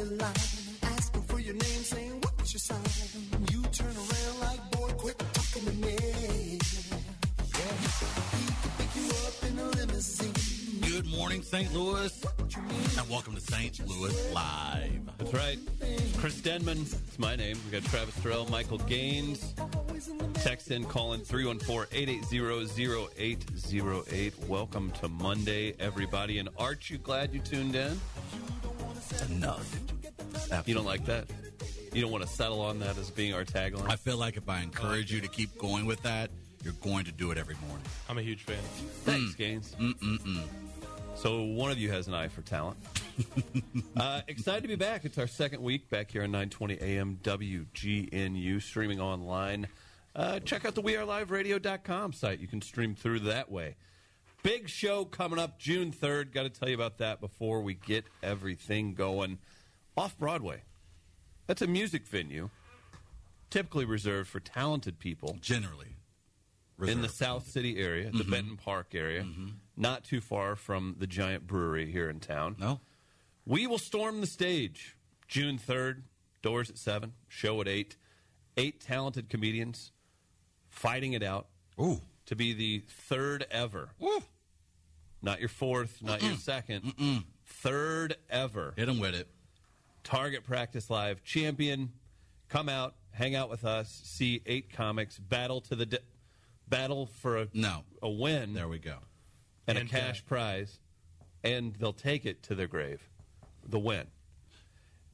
dotted line, asking for your name, saying what's your sign. You turn around like, boy, quit talking to me. Yeah, he can pick you up in a limousine. Good morning, St. Louis, and welcome to St. Louis Live. That's right. Chris Denman. It's my name. We got Travis Terrell, Michael Gaines. Text in, call in 314-880-0808. Welcome to Monday, everybody. And aren't you glad you tuned in? Enough. You don't like that? You don't want to settle on that as being our tagline? I feel like if I encourage you to keep going with that, you're going to do it every morning. I'm a huge fan. Thanks, Gaines. So one of you has an eye for talent. uh, excited to be back. It's our second week back here on 920 AM WGNU, streaming online. Uh, check out the weareliveradio.com site. You can stream through that way. Big show coming up June 3rd. Got to tell you about that before we get everything going. Off Broadway. That's a music venue typically reserved for talented people Generally. in the. Mm-hmm. South City area, the Benton Park area, not too far from the giant brewery here in town. No? We will storm the stage June 3rd, doors at 7, show at 8. Eight talented comedians fighting it out Ooh. to be the third ever, Woo. not your fourth, not your 2nd third ever Hit them with it. Target Practice Live champion. Come out, hang out with us, see eight comics battle to the di- battle for a, No. a win There we go. and, And a cash death. prize, and they'll take it to their grave. The win.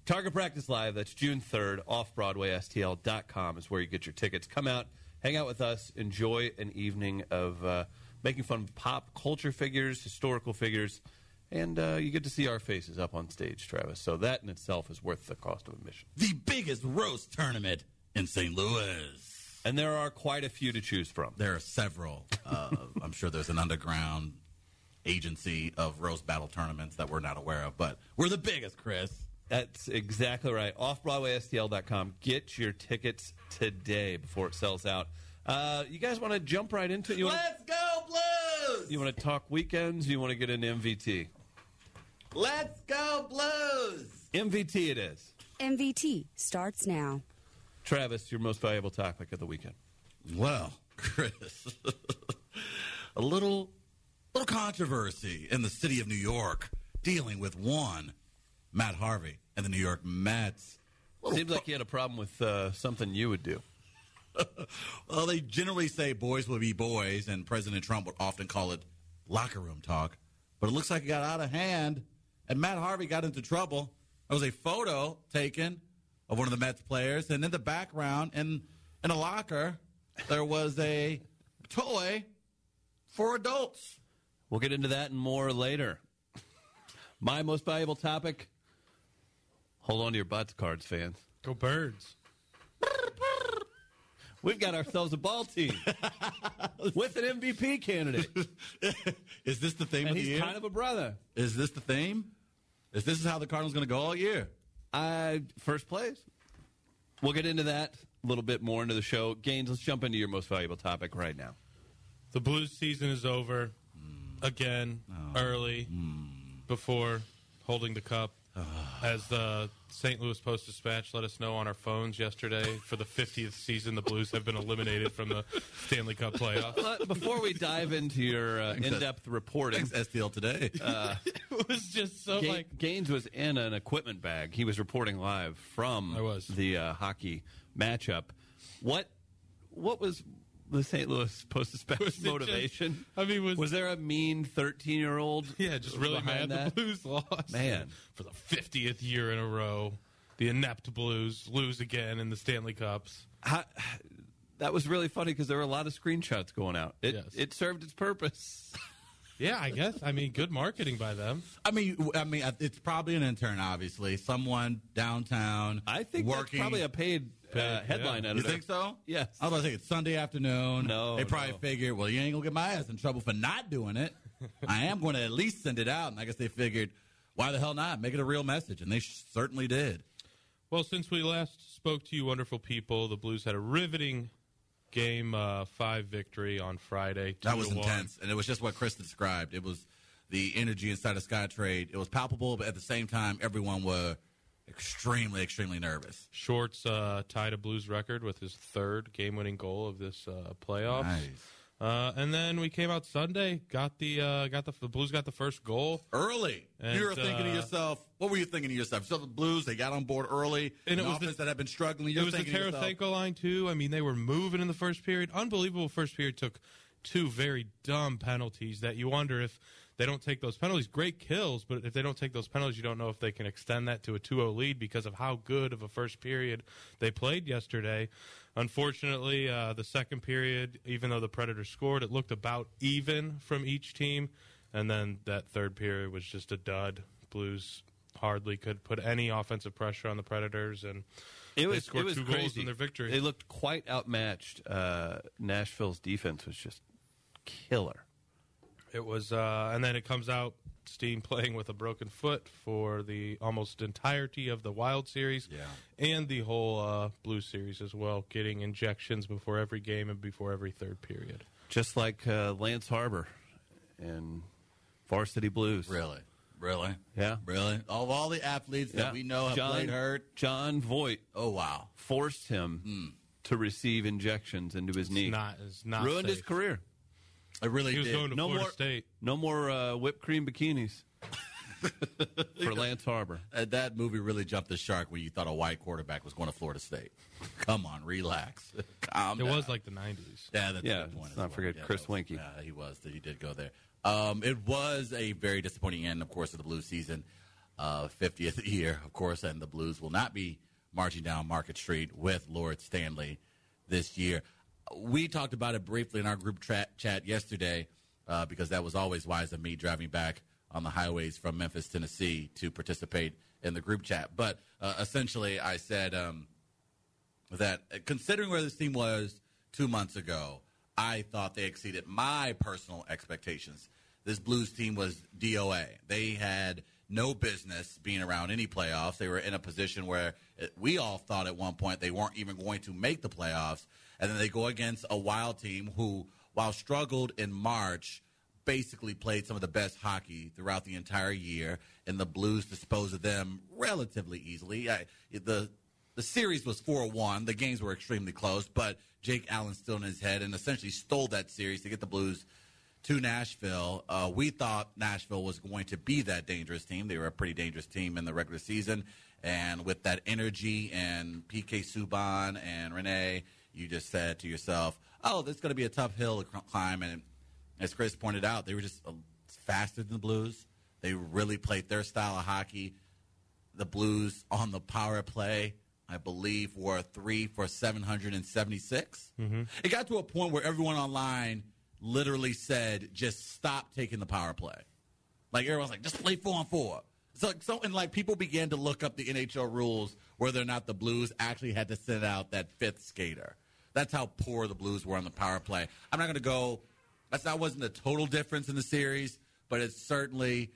Target Practice Live, that's June 3rd, off Broadway, STL.com is where you get your tickets. Come out, hang out with us, enjoy an evening of uh, making fun of pop culture figures, historical figures, and uh, you get to see our faces up on stage, Travis. So that in itself is worth the cost of admission. The biggest roast tournament in St. Louis. And there are quite a few to choose from. There are several. Uh, I'm sure there's an underground agency of roast battle tournaments that we're not aware of, but we're the biggest, Chris. That's exactly right. OffBroadwaySTL.com. Get your tickets today before it sells out. Uh, you guys want to jump right into it? You want Let's go, Blues! you want to talk weekends? You want to get an MVT? Let's go, Blues! MVT it is. MVT starts now. Travis, your most valuable topic of the weekend. Well, Chris, a little little controversy in the city of New York dealing with one Matt Harvey and the New York Mets. Little Seems like you had a problem with uh, something you would do. Well, they generally say boys will be boys, and President Trump would often call it locker room talk. But it looks like it got out of hand, and Matt Harvey got into trouble. There was a photo taken of one of the Mets players, and in the background, in in a locker, there was a toy for adults. We'll get into that and more later. My most valuable topic. Hold on to your butts, cards fans. Go birds. We've got ourselves a ball team with an MVP candidate, Is this the theme and of the he's year? kind of a brother. Is this the theme? Is this is how the Cardinals going to go all year? Uh, first place. We'll get into that a little bit more into the show. Gaines, let's jump into your most valuable topic right now. The Blues season is over again early before holding the cup. As the St. Louis Post Dispatch let us know on our phones yesterday, for the 50th season, the Blues have been eliminated from the Stanley Cup playoffs. But before we dive into your uh, in-depth reporting, Thanks, STL today. It was just so Ga- like Gaines was in an equipment bag. He was reporting live from I was. the uh, hockey matchup. What what was the St. Louis Post Dispatch Was it just- motivation? I mean, was- was there a mean thirteen-year-old? Yeah, just really mad that? the Blues lost. Man. For the 50th year in a row, the inept Blues lose again in the Stanley Cups. How, that was really funny because there were a lot of screenshots going out. It Yes. it served its purpose. Yeah, I guess. I mean, good marketing by them. I mean, I mean, uh, it's probably an intern, obviously, someone downtown. I think working. that's probably a paid uh, headline yeah. You think so? Yes. I was about to say it's Sunday afternoon. No, they probably no. figured, well, you ain't gonna get my ass in trouble for not doing it. I am going to at least send it out, and I guess they figured, why the hell not? Make it a real message, and they sh- certainly did. Well, since we last spoke to you, wonderful people, the Blues had a riveting game uh, five victory on Friday. That was to one. intense, and it was just what Chris described. It was the energy inside of Scottrade. It was palpable, but at the same time, everyone were extremely, extremely nervous. Schwartz uh, tied a Blues record with his third game-winning goal of this uh, playoffs. Nice. Uh, and then we came out Sunday, got the uh, got the, the Blues got the first goal. Early, And, you were thinking to uh, yourself, what were you thinking to yourself? So the Blues, they got on board early, And it was the- offense that had been struggling. It You're was the Tarasenko line too. I mean, they were moving in the first period. Unbelievable first period. Took two very dumb penalties that you wonder if they don't take those penalties. Great kills, but if they don't take those penalties, you don't know if they can extend that to a 2-0 lead because of how good of a first period they played yesterday. Unfortunately, uh, the second period, even though the Predators scored, it looked about even from each team, and then that third period was just a dud. Blues hardly could put any offensive pressure on the Predators, and It they was scored it was two crazy. goals in their victory. They looked quite outmatched. Uh, Nashville's defense was just killer. It was, uh, and then it comes out Steen playing with a broken foot for the almost entirety of the Wild series, Yeah. and the whole uh, Blue series as well, getting injections before every game and before every third period. Just like uh, Lance Harbor and Varsity Blues. really, really, Yeah. really. Of all the athletes Yeah. that we know have John, played hurt, Jon Voight oh wow, forced him to receive injections into his knee. Not, it's not Ruined his career. It really He was did. going to No Florida more- State. No more uh, whipped cream bikinis for Lance Harbor. Uh, that movie really jumped the shark when you thought a white quarterback was going to Florida State. Come on, relax, calm It down. was like the '90s. Yeah, that's Yeah, A good point let's not forget Yeah, Chris that was- Winkie. Yeah, he was. That he did go there. Um, it was a very disappointing end, of course, of the Blues season. Uh, 50th year, of course, and the Blues will not be marching down Market Street with Lord Stanley this year. We talked about it briefly in our group tra- chat yesterday uh, because that was always wise of me driving back on the highways from Memphis, Tennessee to participate in the group chat. But uh, essentially, I said, um, that uh, considering where this team was two months ago, I thought they exceeded my personal expectations. This Blues team was DOA. They had no business being around any playoffs. They were in a position where we all thought at one point they weren't even going to make the playoffs. And then they go against a wild team who, while struggled in March, basically played some of the best hockey throughout the entire year, and the Blues disposed of them relatively easily. I, the the series was 4 1. The games were extremely close, but Jake Allen still in his head and essentially stole that series to get the Blues to Nashville. Uh, we thought Nashville was going to be that dangerous team. They were a pretty dangerous team in the regular season. And with that energy and PK Subban and Rinne, you just said to yourself, oh, this is going to be a tough hill to climb. And as Chris pointed out, they were just uh, faster than the Blues. They really played their style of hockey the Blues on the power play, I believe, were three for 776. Mm-hmm. It got to a point where everyone online literally said, just stop taking the power play. Like, everyone's like, just play four on four. So, so, and like people began to look up the NHL rules, whether or not the Blues actually had to send out that fifth skater. That's how poor the Blues were on the power play. I'm not going to go. That's that wasn't the total difference in the series, but it certainly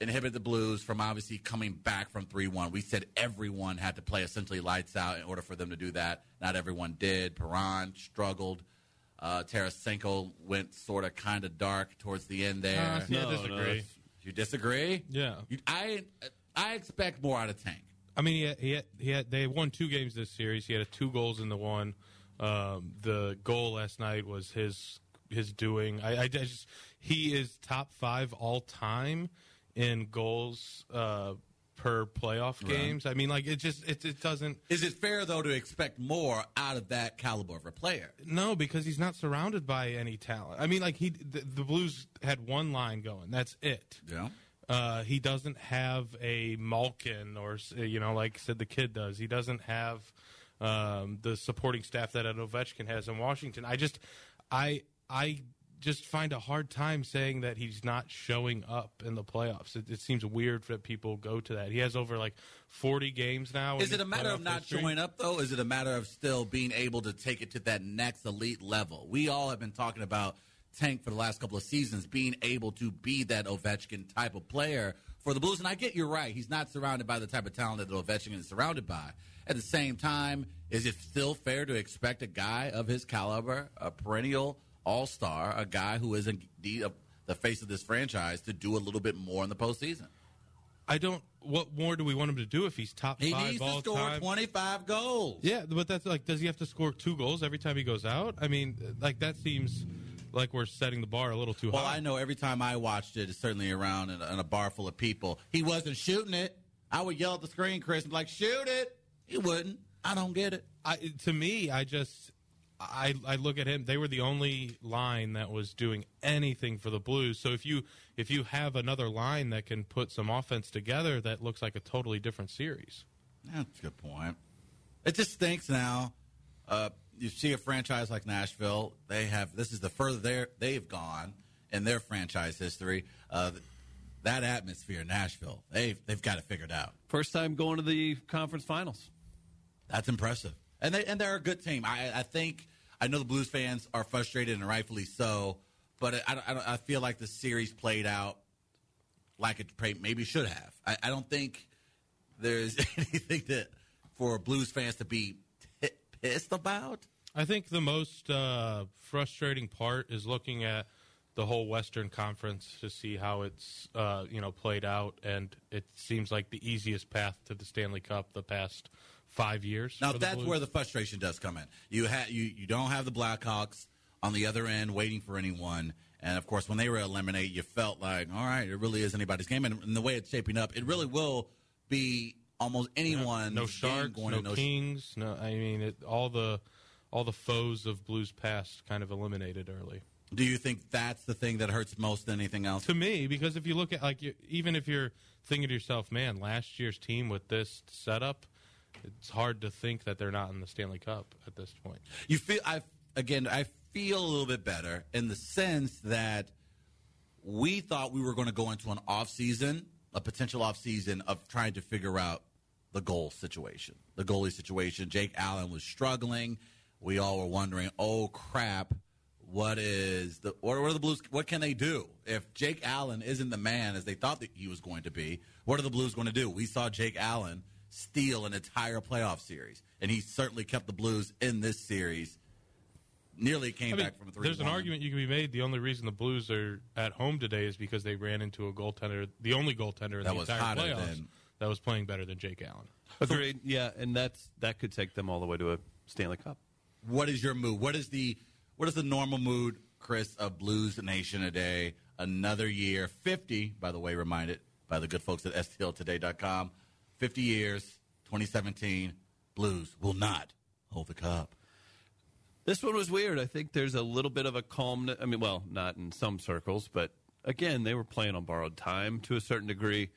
inhibited the Blues from obviously coming back from 3 1. We said everyone had to play essentially lights out in order for them to do that. Not everyone did. Perron struggled. Uh, Tarasenko went sort of kind of dark towards the end there. Uh, yeah, No, I disagree. no, You disagree? Yeah. You, I I expect more out of Tank. I mean, he had, he had, he had they won two games this series. He had a two goals in the one. Um, the goal last night was his his doing. I, I just he is top five all time in goals uh, per playoff games. I mean, like it just it, it doesn't. Is it fair though to expect more out of that caliber of a player? No, because he's not surrounded by any talent. I mean, like he the, the Blues had one line going. That's it. Yeah. Uh, he doesn't have a Malkin or you know, like Sid the Kid does. He doesn't have um, the supporting staff that Ovechkin has in Washington. I just, I, I just find a hard time saying that he's not showing up in the playoffs. It, it seems weird that people go to that. He has over like forty games now. Is it a matter of not history. showing up though? Is it a matter of still being able to take it to that next elite level? We all have been talking about Tank for the last couple of seasons being able to be that Ovechkin type of player for the Blues. And I get you're right. He's not surrounded by the type of talent that Ovechkin is surrounded by. At the same time, is it still fair to expect a guy of his caliber, a perennial all star, a guy who is indeed a, the face of this franchise, to do a little bit more in the postseason? I don't. what more do we want him to do if he's top He five needs all to score time? 25 goals. Yeah, but that's like, does he have to score two goals every time he goes out? I mean, like that seems like we're setting the bar a little too Well, high. Well, I know every time I watched it, it's certainly around in a, in a bar full of people. He wasn't shooting it. I would yell at the screen, Chris, and be like, shoot it. He wouldn't. I don't get it. I, to me, I just I I look at him. They were the only line that was doing anything for the Blues. So if you if you have another line that can put some offense together, that looks like a totally different series. That's a good point. It just stinks now. Uh, you see a franchise like Nashville. They have this is the further they're- they've gone in their franchise history. Uh, that atmosphere in Nashville, they've they've got it figured out. First time going to the conference finals. That's impressive, and they and they're a good team. I, I think I know the Blues fans are frustrated and rightfully so, but I, I, I feel like the series played out like it maybe should have. I, I don't think there's anything that for Blues fans to be t- pissed about. I think the most uh, frustrating part is looking at the whole Western Conference to see how it's uh, you know played out, and it seems like the easiest path to the Stanley Cup the past five years. Now that's where the frustration does come in. You ha- you you don't have the Blackhawks on the other end waiting for anyone, and of course when they were eliminated, you felt like, all right, it really is anybody's game, and, and the way it's shaping up, it really will be almost anyone's no game Sharks, going no those- Kings, no. I mean, it, all the all the foes of Blues past kind of eliminated early. Do you think that's the thing that hurts most than anything else? To me, because if you look at like you, even if you're thinking to yourself, man, last year's team with this setup, it's hard to think that they're not in the Stanley Cup at this point. You feel I again I feel a little bit better in the sense that we thought we were going to go into an off season, a potential off season of trying to figure out the goal situation, the goalie situation. Jake Allen was struggling. We all were wondering, oh crap, what is the what are the Blues? What can they do if Jake Allen isn't the man as they thought that he was going to be? What are the Blues going to do? We saw Jake Allen steal an entire playoff series, and he certainly kept the Blues in this series. Nearly came I mean, back from a three. there's an argument you can be made. The only reason the Blues are at home today is because they ran into a goaltender, the only goaltender in That the was entire hotter playoffs than- that was playing better than Jake Allen. Agreed. yeah, and that's that could take them all the way to a Stanley Cup. What is your mood? What is the what is the normal mood, Chris, of Blues Nation today? Another year, fifty. By the way, reminded by the good folks at stltoday.com. Fifty years, 2017. Blues will not hold the cup. This one was weird. I think there's a little bit of a calm. I mean, well, not in some circles, but again, they were playing on borrowed time to a certain degree.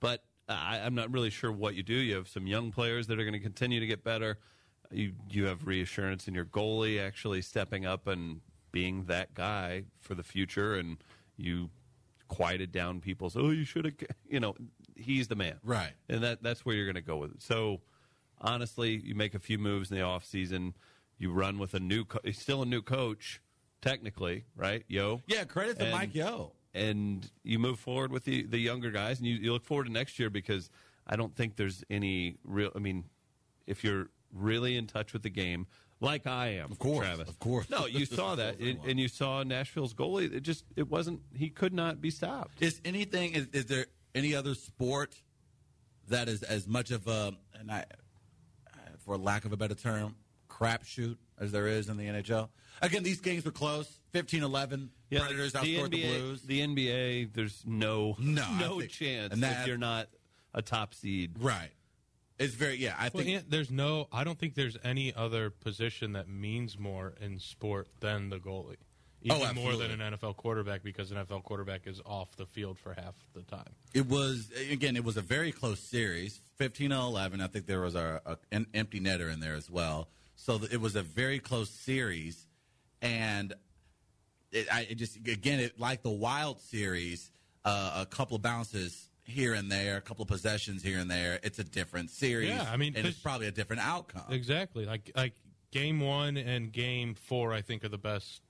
But I, I'm not really sure what you do. You have some young players that are going to continue to get better. You you have reassurance in your goalie actually stepping up and being that guy for the future, and you quieted down people's. Oh, you should have. You know, he's the man, Right. And that that's where you're going to go with it. So honestly, you make a few moves in the off season. You run with a new, co- still a new coach, technically, right? Yo, Yeah, credit to And- Mike Yeo. and you move forward with the the younger guys, and you, you look forward to next year because I don't think there's any real. I mean, if you're really in touch with the game, like I am, Of course, Travis, of course. No, you saw that, and, and you saw Nashville's goalie. It just it wasn't. He could not be stopped. Is anything? Is, is there any other sport that is as much of a, and I, for lack of a better term, crapshoot as there is in the NHL? Again, these games were close. 15-11. Yeah, Predators the outscored NBA, the Blues. The NBA, there's no No, no think- chance and that- if you're not a top seed. right. It's very yeah. I Well, think Ant, there's no. I don't think there's any other position that means more in sport than the goalie. Even Oh, more than an NFL quarterback because an NFL quarterback is off the field for half the time. It was again. It was a very close series, fifteen to eleven. I think there was a, a- an empty netter in there as well. So it was a very close series, and it, I it just again it like the Wild series, uh, a couple of bounces here and there, a couple of possessions here and there. It's a different series. Yeah, I mean, and it's probably a different outcome. Exactly. Like like game one and game four, I think are the best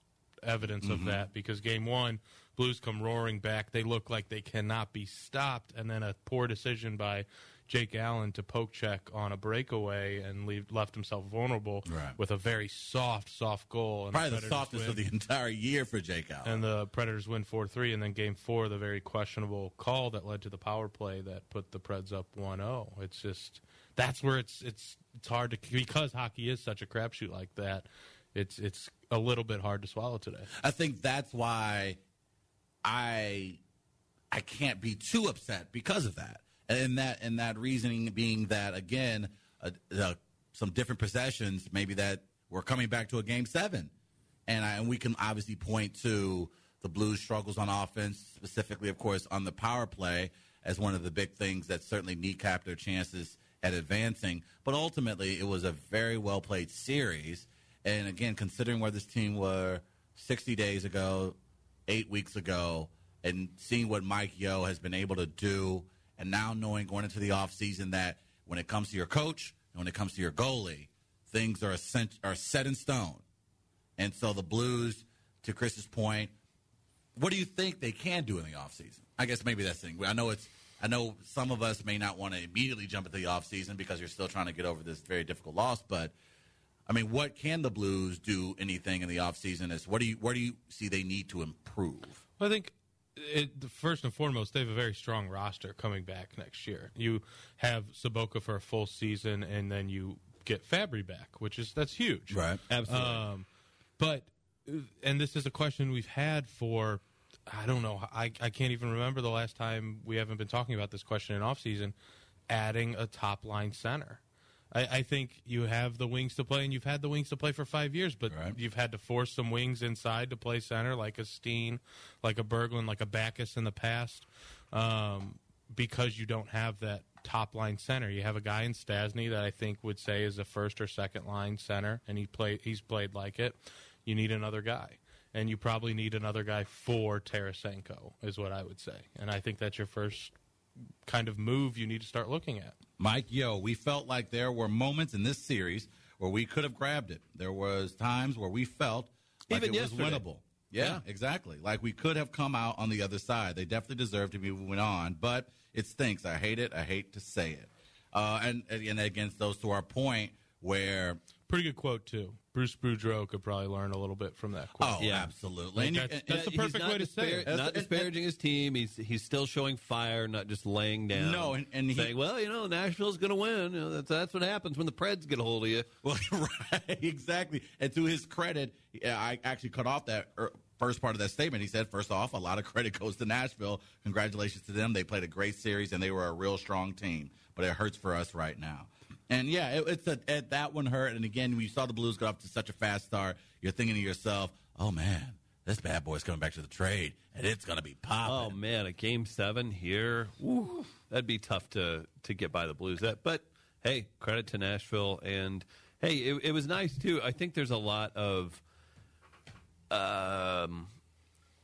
evidence Mm-hmm. of that because game one, Blues come roaring back. They look like they cannot be stopped, and then a poor decision by Jake Allen to poke check on a breakaway and leave, left himself vulnerable Right. with a very soft, soft goal. And Probably the Predators softest win. of the entire year for Jake Allen. And the Predators win 4 3. And then game four, the very questionable call that led to the power play that put the Preds up 1 0. It's just, that's where it's, it's, it's hard to, because hockey is such a crapshoot like that, it's, it's a little bit hard to swallow today. I think that's why I I can't be too upset because of that. And that and that reasoning being that again, uh, uh, some different possessions, maybe that we're coming back to a game seven, and I, and we can obviously point to the Blues' struggles on offense, specifically, of course, on the power play as one of the big things that certainly kneecapped their chances at advancing. But ultimately, it was a very well played series. And again, considering where this team were 60 days ago, eight weeks ago, and seeing what Mike Yeo has been able to do, and now knowing going into the offseason that when it comes to your coach and when it comes to your goalie, things are, are set in stone. And so the Blues, to Chris's point, what do you think they can do in the offseason? I guess maybe that's the thing. I know it's I know some of us may not want to immediately jump into the offseason because you're still trying to get over this very difficult loss, but I mean, what can the Blues do anything in the offseason is what do you where do you see they need to improve? Well, I think it, first and foremost, they have a very strong roster coming back next year. You have Sobotka for a full season, and then you get Fabbri back, which is that's huge. Right? Absolutely. Um, but and this is a question we've had for I don't know I, I can't even remember the last time we haven't been talking about this question in off season. Adding a top line center. I, I think you have the wings to play, and you've had the wings to play for five years, but Right. you've had to force some wings inside to play center, like a Steen, like a Berglund, like a Backes in the past, um, because you don't have that top line center. You have a guy in Stastny that I think would say is a first or second line center, and he play he's played like it. You need another guy, and you probably need another guy for Tarasenko, is what I would say. And I think that's your first kind of move you need to start looking at. Mike, yo, we felt like there were moments in this series where we could have grabbed it. There was times where we felt like Even it was winnable. Yeah, Yeah. exactly. Like we could have come out on the other side. They definitely deserve to be moving on, but it stinks. I hate it. I hate to say it. Uh, and and against those to our point where Pretty good quote too. Bruce Boudreau could probably learn a little bit from that quote. oh, Yeah. absolutely. And That's- and- that's the perfect way to say dispar- it. Not That's- disparaging his team. He's he's still showing fire, not just laying down. No, and- and he- saying, "Well, you know, Nashville's going to win. You know, that's that's what happens when the Preds get a hold of you." Well, right, exactly. And to his credit, I actually cut off that er, first part of that statement. He said, first off, a lot of credit goes to Nashville. Congratulations to them. They played a great series and they were a real strong team. But it hurts for us right now. And yeah, it, it's a it, that one hurt. And again, when you saw the Blues go off to such a fast start, you're thinking to yourself, "Oh man, this bad boy's coming back to the trade, and it's gonna be popping." Oh man, a game seven here, woo, that'd be tough to to get by the Blues. That, but hey, credit to Nashville, and hey, it, it was nice too. I think there's a lot of um,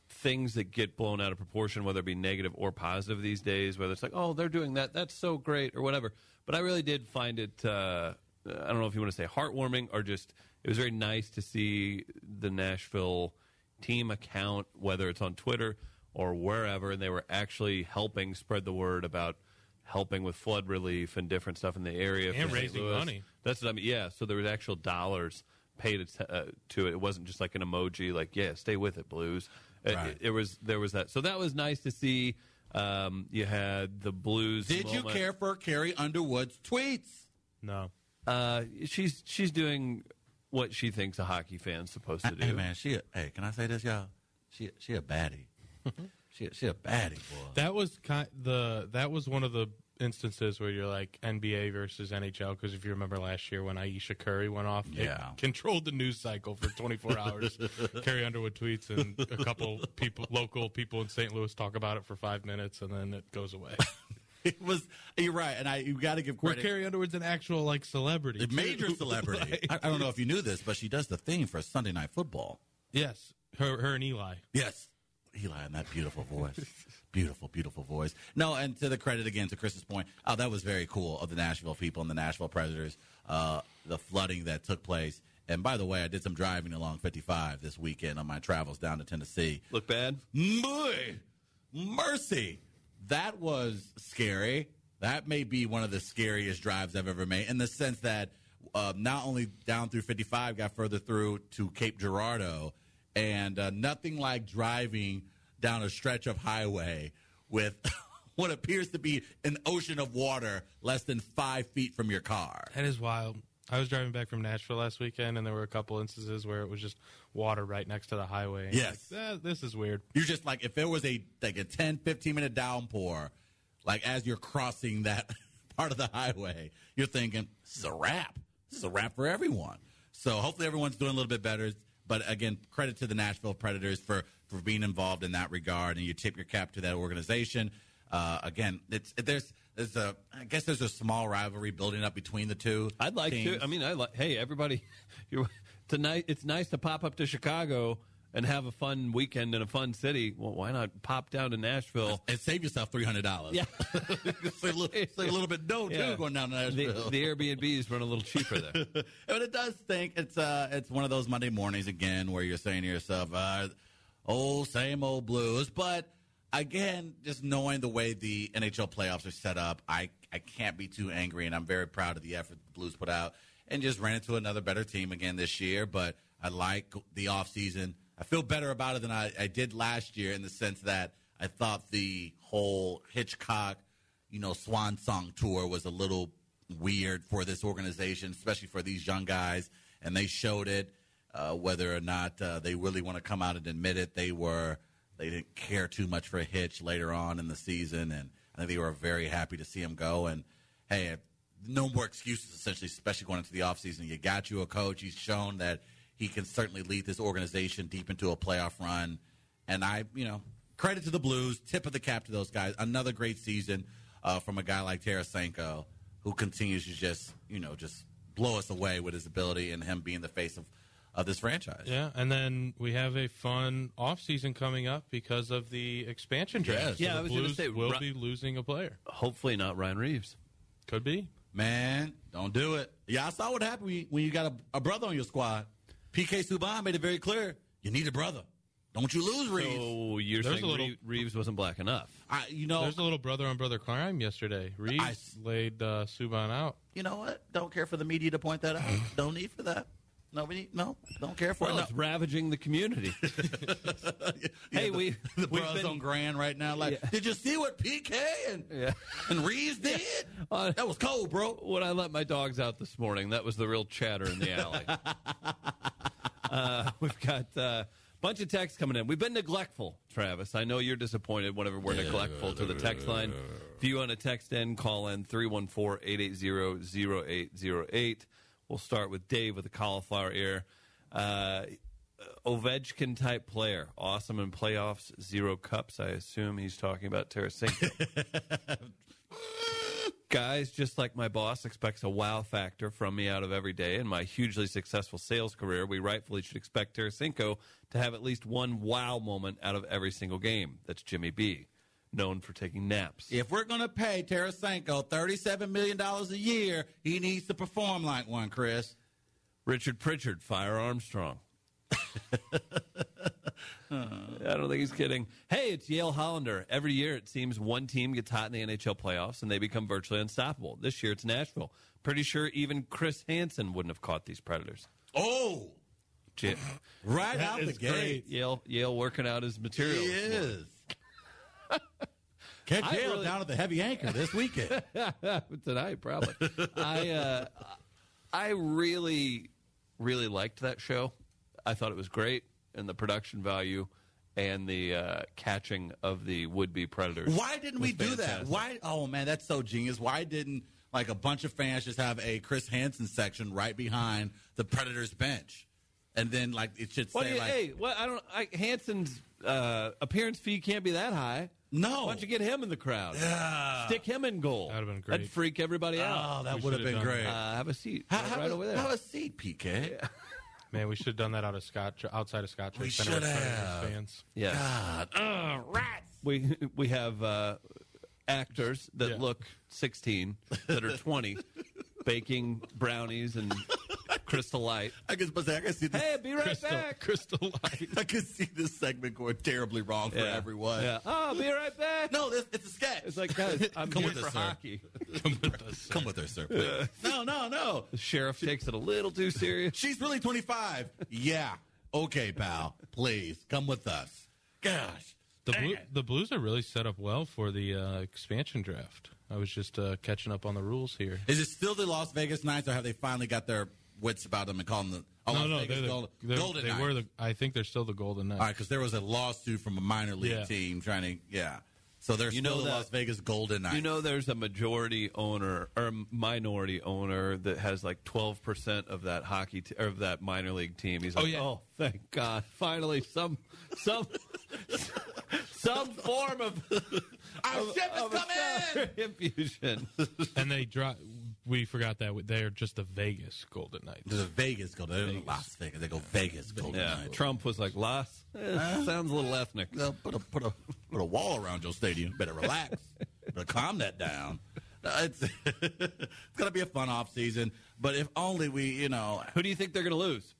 things that get blown out of proportion, whether it be negative or positive these days. Whether it's like, oh, they're doing that, that's so great, or whatever. But I really did find it. Uh, I don't know if you want to say heartwarming or just it was very nice to see the Nashville team account, whether it's on Twitter or wherever, and they were actually helping spread the word about helping with flood relief and different stuff in the area And raising money. That's what I mean. Yeah, so there was actual dollars paid to, uh, to it. It wasn't just like an emoji, like "Yeah, stay with it, Blues." Right. It, it was there was that. So that was nice to see. Um, you had the Blues. Did you care for Carrie Underwood's tweets? No. Uh, she's she's doing what she thinks a hockey fan's supposed to do. Hey man, she. A, hey, can I say this, y'all? She she a baddie. she she a baddie, boy. That was kind the that was one of the instances where you're like NBA versus NHL because if you remember last year when Ayesha Curry went off, it Yeah. controlled the news cycle for 24 hours. Carrie Underwood tweets and a couple people, local people in St. Louis, talk about it for five minutes and then it goes away. It was. You're right, and I you got to give Where credit. Carrie Underwood's an actual like celebrity, a major celebrity. Like- I, I don't know if you knew this, but she does the theme for Sunday Night Football. yes, her her and Eli. Yes, Eli, and that beautiful voice, beautiful, beautiful voice. No, and to the credit again to Chris's point, oh, that was very cool of the Nashville people and the Nashville Predators. Uh, the flooding that took place. And by the way, I did some driving along 55 this weekend on my travels down to Tennessee. Look bad. Boy, mercy. That was scary. that may be one of the scariest drives I've ever made in the sense that uh, not only down through 55, got further through to Cape Girardeau, and uh, nothing like driving down a stretch of highway with what appears to be an ocean of water less than five feet from your car. That is wild. I was driving back from Nashville last weekend, and there were a couple instances where it was just water right next to the highway. And Yes. like, "Eh, this is weird. You're just like, if there was a like a 10, 15 minute downpour, like as you're crossing that part of the highway, you're thinking, it's a wrap. It's a wrap for everyone. So hopefully everyone's doing a little bit better. But again, credit to the Nashville Predators for, for being involved in that regard. And you tip your cap to that organization. Uh, again, it's there's there's a I guess there's a small rivalry building up between the two. I'd like teams. to. I mean, I like. Hey, everybody, tonight. It's nice to pop up to Chicago and have a fun weekend in a fun city. Well, why not pop down to Nashville? and save yourself three hundred dollars. Yeah. save, a little, save a little bit dough Yeah. too going down to The, Nashville. the Airbnbs run a little cheaper there. but it does stink. It's uh, it's one of those Monday mornings again where you're saying to yourself, uh, "Oh, same old blues." But again, just knowing the way the NHL playoffs are set up, I I can't be too angry, and I'm very proud of the effort the Blues put out, and just ran into another better team again this year. But I like the off season. I feel better about it than I, I did last year in the sense that I thought the whole Hitchcock, you know, Swan Song tour was a little weird for this organization, especially for these young guys, and they showed it. Uh, whether or not uh, they really want to come out and admit it, they were they didn't care too much for a Hitch later on in the season, and I think they were very happy to see him go. And hey, no more excuses, essentially, especially going into the offseason. You got you a coach. He's shown that he can certainly lead this organization deep into a playoff run. And I, you know, credit to the Blues, tip of the cap to those guys. Another great season uh, from a guy like Tarasenko, who continues to just, you know, just blow us away with his ability and him being the face of, of this franchise. Yeah, and then we have a fun off season coming up because of the expansion draft. Yes. Yeah, the I was gonna Blues say, will Ru- be losing a player. Hopefully not Ryan Reaves. Could be. Man, don't do it. Yeah, I saw what happened when you, when you got a, a brother on your squad. PK Subban made it very clear. You need a brother. Don't you lose Reaves. So you're There's saying a little- Reaves, Reaves wasn't black enough? I, you know, There's a little brother on brother crime yesterday. Reaves I- laid uh, Subban out. you know what? Don't care for the media to point that out. don't need for that. Nobody, no, don't care for Well, it. it's ravaging the community. Yeah, hey, the, we the we've been- on Grand right now. Like, Yeah. did you see what PK and Yeah. and Reaves did? Uh, that was cold, bro. when I let my dogs out this morning, that was the real chatter in the alley. uh, we've got a uh, bunch of texts coming in. We've been neglectful, Travis. I know you're disappointed whenever we're neglectful to the text line. If you want to text in, call in 314-880-0808. We'll start with Dave with the cauliflower ear. Uh, Ovechkin type player, awesome in playoffs, zero cups. I assume he's talking about Tarasenko. Guys, just like my boss expects a wow factor from me out of every day in my hugely successful sales career, we rightfully should expect Tarasenko to have at least one wow moment out of every single game. That's Jimmy B, known for taking naps. If we're gonna pay Tarasenko thirty-seven million dollars a year, he needs to perform like one, Chris. Richard Pritchard, Fire Armstrong. I don't think he's kidding. Hey, it's Yale Hollander. Every year it seems one team gets hot in the NHL playoffs and they become virtually unstoppable. This year it's Nashville. Pretty sure even Chris Hansen wouldn't have caught these Predators. Oh, J- right That out the gate. great. Yale, Yale working out his material. this morning. is. Catch Yale really- down at the heavy anchor this weekend. tonight probably. I uh, I really really liked that show. I thought it was great, and the production value and the uh, catching of the would be predators. Why didn't we do that? Why? Oh man, that's so genius. Why didn't like a bunch of fans just have a Chris Hansen section right behind the Predators bench, and then like it should What do say like hey, what I don't. I, Hansen's uh, appearance fee can't be that high. no. Why don't you get him in the crowd? Yeah. Stick him in goal. That'd have been great. That'd freak everybody out. Oh, that would have been great. Uh, have a seat Ha- right, have, right a, over there. have a seat, PK. Man, we should have done that out of Scott, outside of Scott. We should have. Fans. Yes. God, Ugh, rats. we we have uh, actors that Yeah. look 16 that are 20 baking brownies and Crystal Light. I can, but I can see this. Hey, be right Crystal, back. Crystal Light. I can see this segment going terribly wrong for Yeah. everyone. Yeah. Oh, be right back. No, this, it's a sketch. It's like, guys, I'm Come here with for us, sir. hockey. Come with us, sir. come with her, sir. please. No, no, no. The sheriff takes it a little too serious. She's really 25. Yeah. Okay, pal. Please come with us. Gosh. The, Blue, the Blues are really set up well for the uh, expansion draft. I was just uh, catching up on the rules here. Is it still the Las Vegas Knights, or have they finally got their wits about them and call them the oh, no, Las no, Vegas they're the, Gold- they're- Golden they Knights? were the. I think they're still the Golden Knights. All right, because there was a lawsuit from a minor league Yeah. team trying to, yeah. So they're You still know the that- Las Vegas Golden Knights. You know, there's a majority owner or minority owner that has like 12 percent of that hockey t- or of that minor league team. He's oh, like, yeah. oh, thank God, finally some some some form of our of, ship is of a coming. infusion. and they drop. We forgot that they're just the Vegas Golden Knights. There's a Vegas Golden They're Las Vegas. They go Vegas Golden yeah, Knights. Trump was like, Las, eh, sounds a little ethnic. They'll put a put a put a wall around your stadium. Better relax. Better calm that down. Uh, It's, it's gonna be a fun off season, but if only we, you know, Who do you think they're going to lose?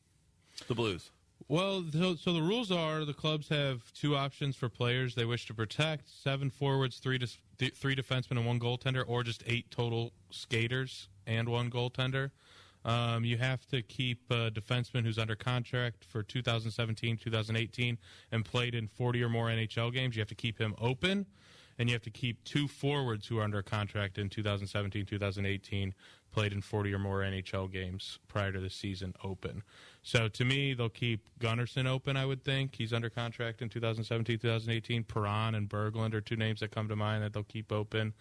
The Blues. Well, so, so the rules are the clubs have two options for players they wish to protect: seven forwards, three dis- th- three defensemen, and one goaltender, or just eight total skaters and one goaltender. Um, you have to keep a defenseman who's under contract for 2017, 2018, and played in 40 or more NHL games. You have to keep him open, and you have to keep two forwards who are under contract in 2017, 2018, played in 40 or more NHL games prior to the season open. So to me, they'll keep Gunnarsson open. I would think he's under contract in 2017, 2018. Perron and Berglund are two names that come to mind that they'll keep open,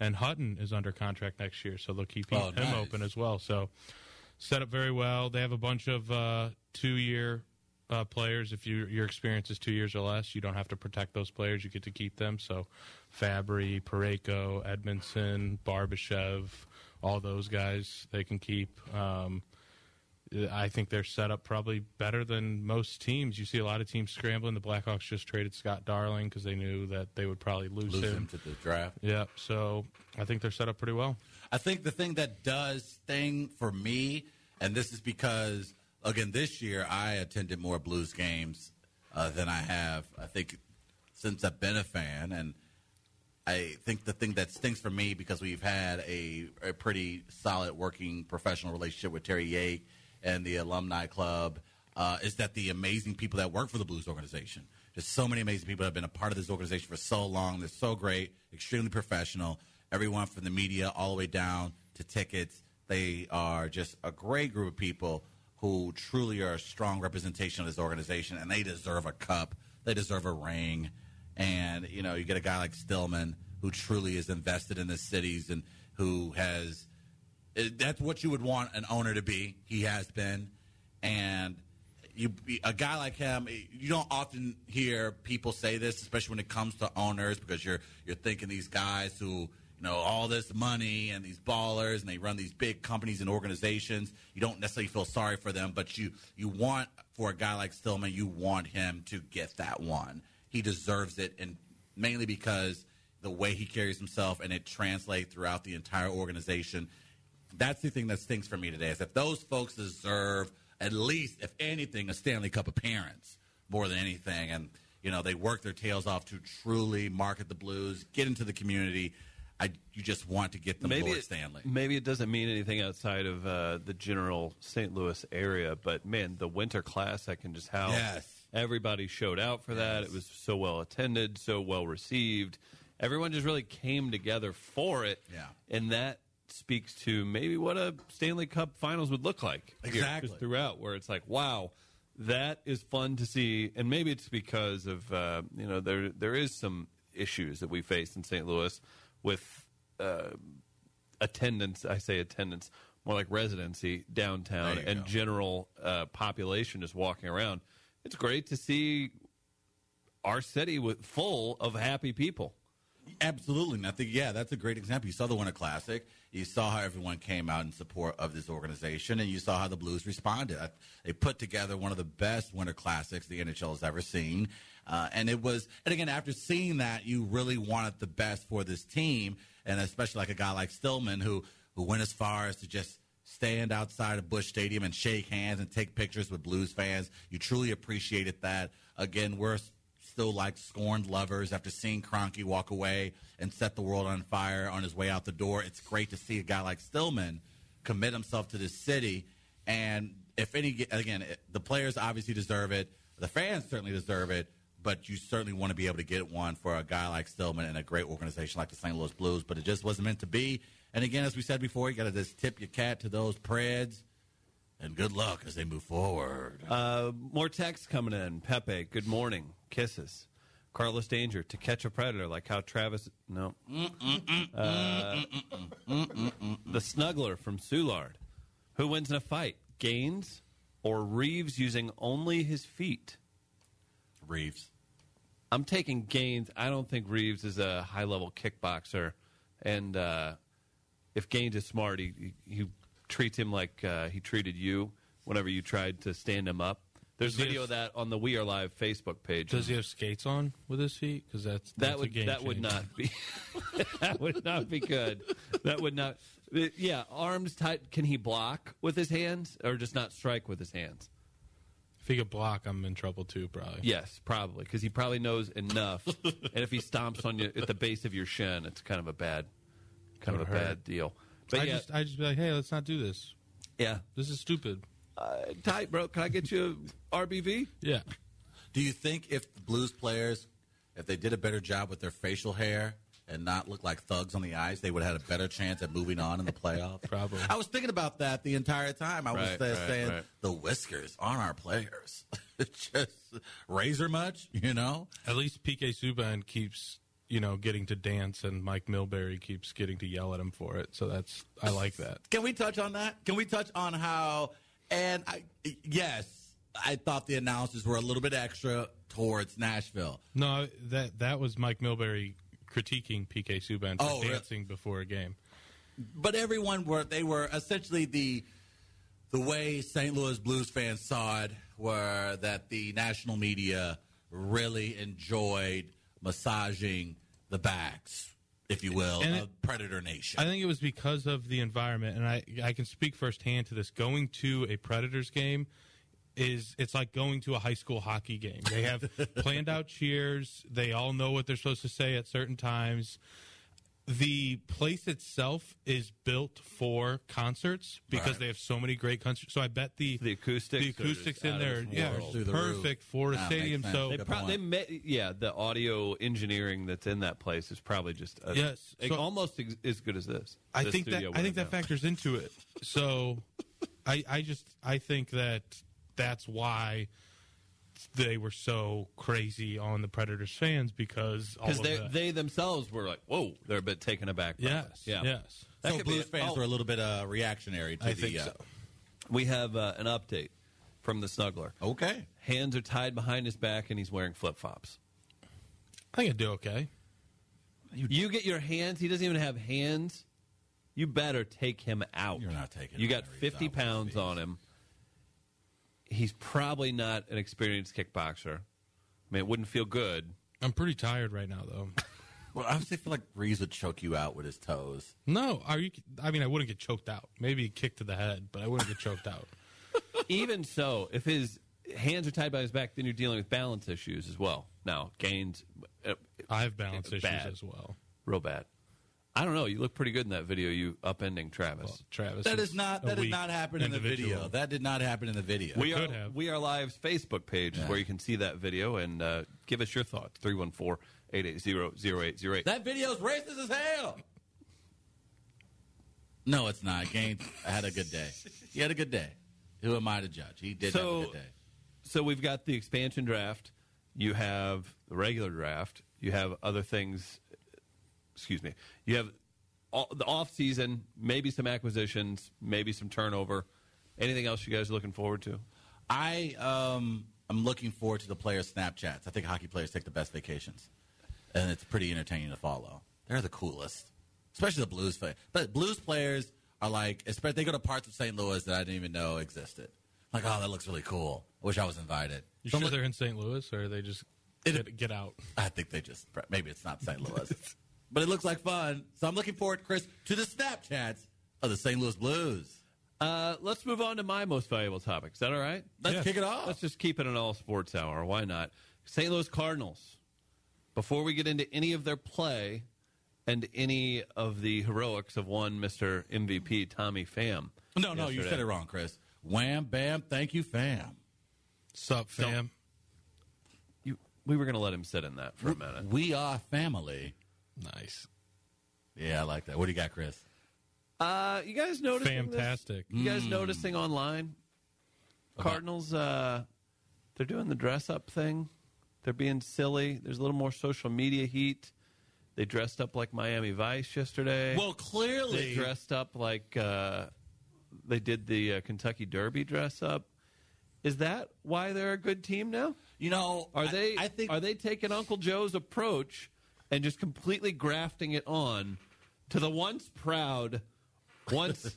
and Hutton is under contract next year, so they'll keep Oh, him nice. open as well. So set up very well. They have a bunch of uh, two-year uh, players. If you, your experience is two years or less, you don't have to protect those players. You get to keep them. So Fabbri, Parayko, Edmundson, Barbashev, all those guys they can keep. Um, I think they're set up probably better than most teams. You see a lot of teams scrambling. The Blackhawks just traded Scott Darling because they knew that they would probably lose, lose him. him to the draft. Yeah, so I think they're set up pretty well. I think the thing that does thing for me, and this is because again this year I attended more Blues games uh, than I have. I think since I've been a fan, and I think the thing that stinks for me because we've had a, a pretty solid working professional relationship with Terry Yake and the alumni club uh, is that the amazing people that work for the Blues organization. There's so many amazing people that have been a part of this organization for so long. They're so great, extremely professional. Everyone from the media all the way down to tickets. They are just a great group of people who truly are a strong representation of this organization, and they deserve a cup. They deserve a ring. And, you know, you get a guy like Stillman who truly is invested in the cities and who has that's what you would want an owner to be. He has been, and you a guy like him. You don't often hear people say this, especially when it comes to owners, because you're you're thinking these guys who you know all this money and these ballers, and they run these big companies and organizations. You don't necessarily feel sorry for them, but you you want for a guy like Stillman, you want him to get that one. He deserves it, and mainly because the way he carries himself and it translates throughout the entire organization that's the thing that stinks for me today is if those folks deserve at least, if anything, a Stanley Cup appearance more than anything, and you know they work their tails off to truly market the Blues, get into the community. I you just want to get them maybe Lord it, Stanley. Maybe it doesn't mean anything outside of uh, the general St. Louis area, but man, the Winter Classic and just how Yes. Everybody showed out for that. It was so well attended, so well received. Everyone just really came together for it. Yeah. and that speaks to maybe what a Stanley Cup Finals would look like. Exactly. throughout, where it's like, wow. That is fun to see, and maybe it's because of uh, you know there there is some issues that we face in St. Louis with uh, attendance. I say attendance, more like residency downtown and go. general uh, population just walking around. It's great to see our city with full of happy people. Absolutely. And I think, yeah, that's a great example. You saw the Winter Classic. You saw how everyone came out in support of this organization, and you saw how the Blues responded. They put together one of the best Winter Classics the NHL has ever seen. Uh, and it was, and again, after seeing that, you really wanted the best for this team, and especially like a guy like Stillman, who, who went as far as to just stand outside of Busch Stadium and shake hands and take pictures with Blues fans. You truly appreciated that. Again, we're still like scorned lovers after seeing Kroenke walk away and set the world on fire on his way out the door. It's great to see a guy like Stillman commit himself to this city. And if any, again, the players obviously deserve it. The fans certainly deserve it. But you certainly want to be able to get one for a guy like Stillman and a great organization like the St. Louis Blues. But it just wasn't meant to be. And again, as we said before, you got to just tip your cat to those Preds. And good luck as they move forward. Uh, more texts coming in. Pepe, good morning. Kisses. Carlos Danger, to catch a predator, like how Travis. No. Uh, the Snuggler from Soulard. Who wins in a fight? Gaines or Reaves using only his feet? Reaves. I'm taking Gaines. I don't think Reaves is a high level kickboxer. And uh, if Gaines is smart, he, he, he treats him like uh, he treated you whenever you tried to stand him up. There's Does he video of have- that on the We Are Live Facebook page. Does he have skates on with his feet? Because that's, that that's a would game that would changer. not be that would not be good. That would not. Yeah, arms tight. Can he block with his hands or just not strike with his hands? If he could block, I'm in trouble too. Probably. Yes, probably because he probably knows enough. and if he stomps on you at the base of your shin, it's kind of a bad, kind of a Could hurt. bad deal. But I yeah, just I just be like, hey, let's not do this. yeah, This is stupid. uh, tight, bro. Can I get you a RBV? Yeah. Do you think if the Blues players, if they did a better job with their facial hair and not look like thugs on the ice, they would have had a better chance at moving on in the playoffs? Probably. I was thinking about that the entire time. I was Right, uh, right, saying right. the whiskers on our players. Just razor much, you know? At least PK Subban keeps you know getting to dance, and Mike Milbury keeps getting to yell at him for it. So that's I like that. Can we touch on that? Can we touch on how? And I, yes, I thought the announcers were a little bit extra towards Nashville. No, that that was Mike Milbury critiquing PK Subban for Oh, really? dancing before a game. but everyone were they were essentially the the way St. Louis Blues fans saw it were that the national media really enjoyed massaging the backs, if you will, And it- of Predator Nation. I think it was because of the environment, and I I can speak firsthand to this. Going to a Predators game is it's like going to a high school hockey game. They have planned out cheers. They all know what they're supposed to say at certain times. The place itself is built for concerts because Right. they have so many great concerts. So I bet the The acoustics the acoustics in there, yeah, world. are Through the roof. perfect for a stadium. So They, Good pro- they met, yeah, the audio engineering that's in that place is probably just a, Yes, like, so- almost ex- as good as this. I This think that I think that have factors into it. So, I I just I think that that's why they were so crazy on the Predators fans because all because of they that. they themselves were like, whoa, they're a bit taken aback. By yes, this. yeah, yes. That so Blues it. fans Oh, were a little bit uh, reactionary to I the. think uh, so. We have uh, an update from the snuggler. Okay. Hands are tied behind his back, and he's wearing flip flops. I think I'd do okay. You get your hands. He doesn't even have hands. You better take him out. You're not taking You got out. 50 pounds on him. He's probably not an experienced kickboxer. I mean, it wouldn't feel good. I'm pretty tired right now, though. Well, I honestly feel like Reaves would choke you out with his toes. No, are you? I mean, I wouldn't get choked out. Maybe a kick to the head, but I wouldn't get choked out. Even so, if his hands are tied by his back, then you're dealing with balance issues as well. Now, Gaines, uh, I have balance issues Bad. as well. real bad. I don't know. You look pretty good in that video. You upending Travis. Well, Travis, That is is not. a That did not happen in the video. That did not happen in the video. we could are have. we are live's Facebook page is Yeah. where you can see that video and uh, give us your thoughts 314-880-0808 That video's racist as hell. No, it's not. Gaines had a good day. He had a good day. Who am I to judge? He did So- have a good day. so we've got the expansion draft you have the regular draft you have other things excuse me you have all, the off season maybe some acquisitions maybe some turnover anything else you guys are looking forward to I um, am looking forward to the players' Snapchats. I think hockey players take the best vacations, and it's pretty entertaining to follow. They're the coolest, especially the Blues players. But Blues players are like, especially they go to parts of St. Louis that I didn't even know existed. Like, oh, that looks really cool. I wish I was invited. You So I'm sure look- they're in St. Louis, or they just It- get, get out? I think they just maybe it's not St. Louis, but it looks like fun. So I'm looking forward, Chris, to the Snapchats of the St. Louis Blues. Uh, let's move on to my most valuable topic. Is that all right? Let's Yeah. kick it off. Let's just keep it an all sports hour. Why not? St. Louis Cardinals. Before we get into any of their play and any of the heroics of one Mr. MVP Tommy Pham. no, no, you said it wrong, Chris. Wham, bam, thank you, fam. Sup, fam? You, we were going to let him sit in that for a minute. We are family. Nice. Yeah, I like that. What do you got, Chris? Uh, you guys noticing this? Fantastic. You guys noticing online? Cardinals, uh, they're doing the dress up thing. They're being silly. There's a little more social media heat. They dressed up like Miami Vice yesterday. Well, they clearly, dressed up like uh, they did the uh, Kentucky Derby dress up. Is that why they're a good team now? you know, Are I- they? I, think are they taking Uncle Joe's approach and just completely grafting it on to the once proud, once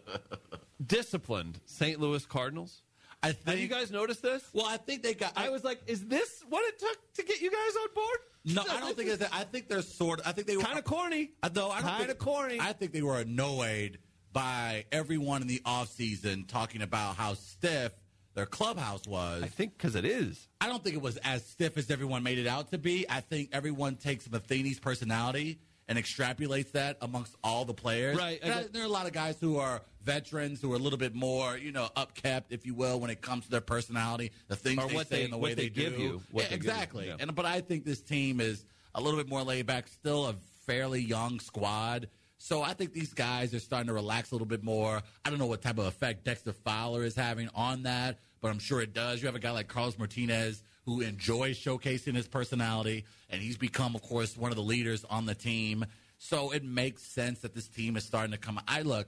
disciplined St. Louis Cardinals? I think Have you guys noticed this? Well, I think they got. I was like, is this what it took to get you guys on board? no. I don't think it's. that. I think they're sort. of I think they were kind of corny. Uh, I know. I don't Kinda think, corny. I think they were annoyed by everyone in the offseason talking about how stiff their clubhouse was. I think because it is. I don't think it was as stiff as everyone made it out to be. I think everyone takes Matheny's personality and extrapolates that amongst all the players. Right, I there are a lot of guys who are veterans who are a little bit more, you know, upkept, if you will, when it comes to their personality, the things Or they what say they- and the way they they, give do. you, what Yeah, give you, exactly. yeah. And but I think this team is a little bit more laid back, still a fairly young squad. So I think these guys are starting to relax a little bit more. I don't know what type of effect Dexter Fowler is having on that, but I'm sure it does. You have a guy like Carlos Martinez who enjoys showcasing his personality, and he's become, of course, one of the leaders on the team. So it makes sense that this team is starting to come. I look,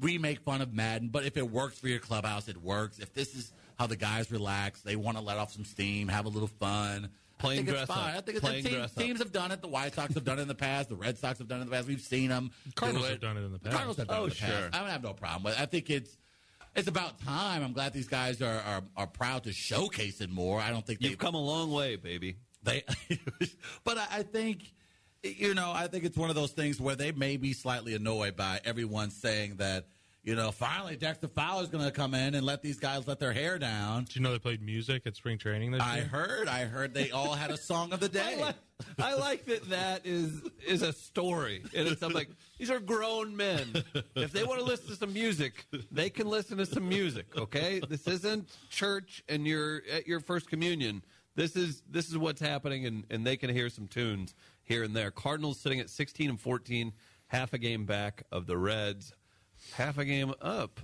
we make fun of Maddon, but if it works for your clubhouse, it works. If this is how the guys relax, they want to let off some steam, have a little fun. Playing I think dress it's fine. up. I think it's Playing team, dress up. teams have done it. The White Sox have done it in the past. The Red Sox have done it in the past. We've seen them. Cardinals do have done it in the past. Cardinals have done Oh, it in oh, the past. sure. I don't have no problem with. it. I think it's it's about time. I'm glad these guys are are, are proud to showcase it more. I don't think they've You've come a long way, baby. they, but I, I think, you know, I think it's one of those things where they may be slightly annoyed by everyone saying that, you know, finally Dexter Fowler's going to come in and let these guys let their hair down. Did you know they played music at spring training this I year? heard, I heard they all had a song of the I day. like, I like that that is is a story, and it's I'm like these are grown men. If they want to listen to some music, they can listen to some music. Okay, this isn't church, and you're at your first communion. This is this is what's happening, and, and they can hear some tunes here and there. Cardinals sitting at 16 and 14, half a game back of the Reds, half a game up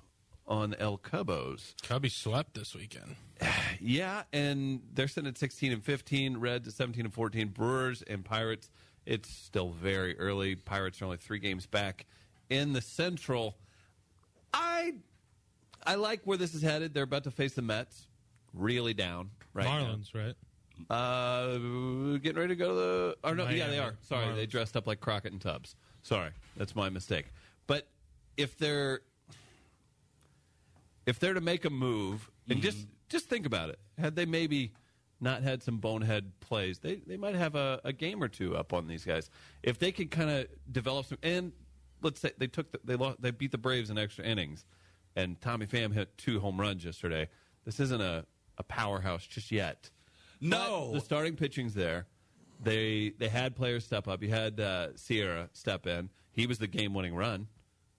on El Cubos. Cubby swept this weekend. Yeah, and they're sitting at 16 and 15. Reds at 17 and 14. Brewers and Pirates. It's still very early. Pirates are only three games back in the Central. I I like where this is headed. They're about to face the Mets. Really down right Marlins, right? Uh, getting ready to go to the. Or no, yeah, they are. Sorry, they dressed up like Crockett and Tubbs. Sorry, that's my mistake. If they're if they're to make a move and just just think about it. Had they maybe not had some bonehead plays they they might have a, a game or two up on these guys. If they could kind of develop some and let's say they took the, they lost, they beat the braves in extra innings and tommy pham hit two home runs yesterday. This isn't a, a powerhouse just yet. No. But the starting pitching's there. They they had players step up. You had uh, sierra step in. He was the game-winning run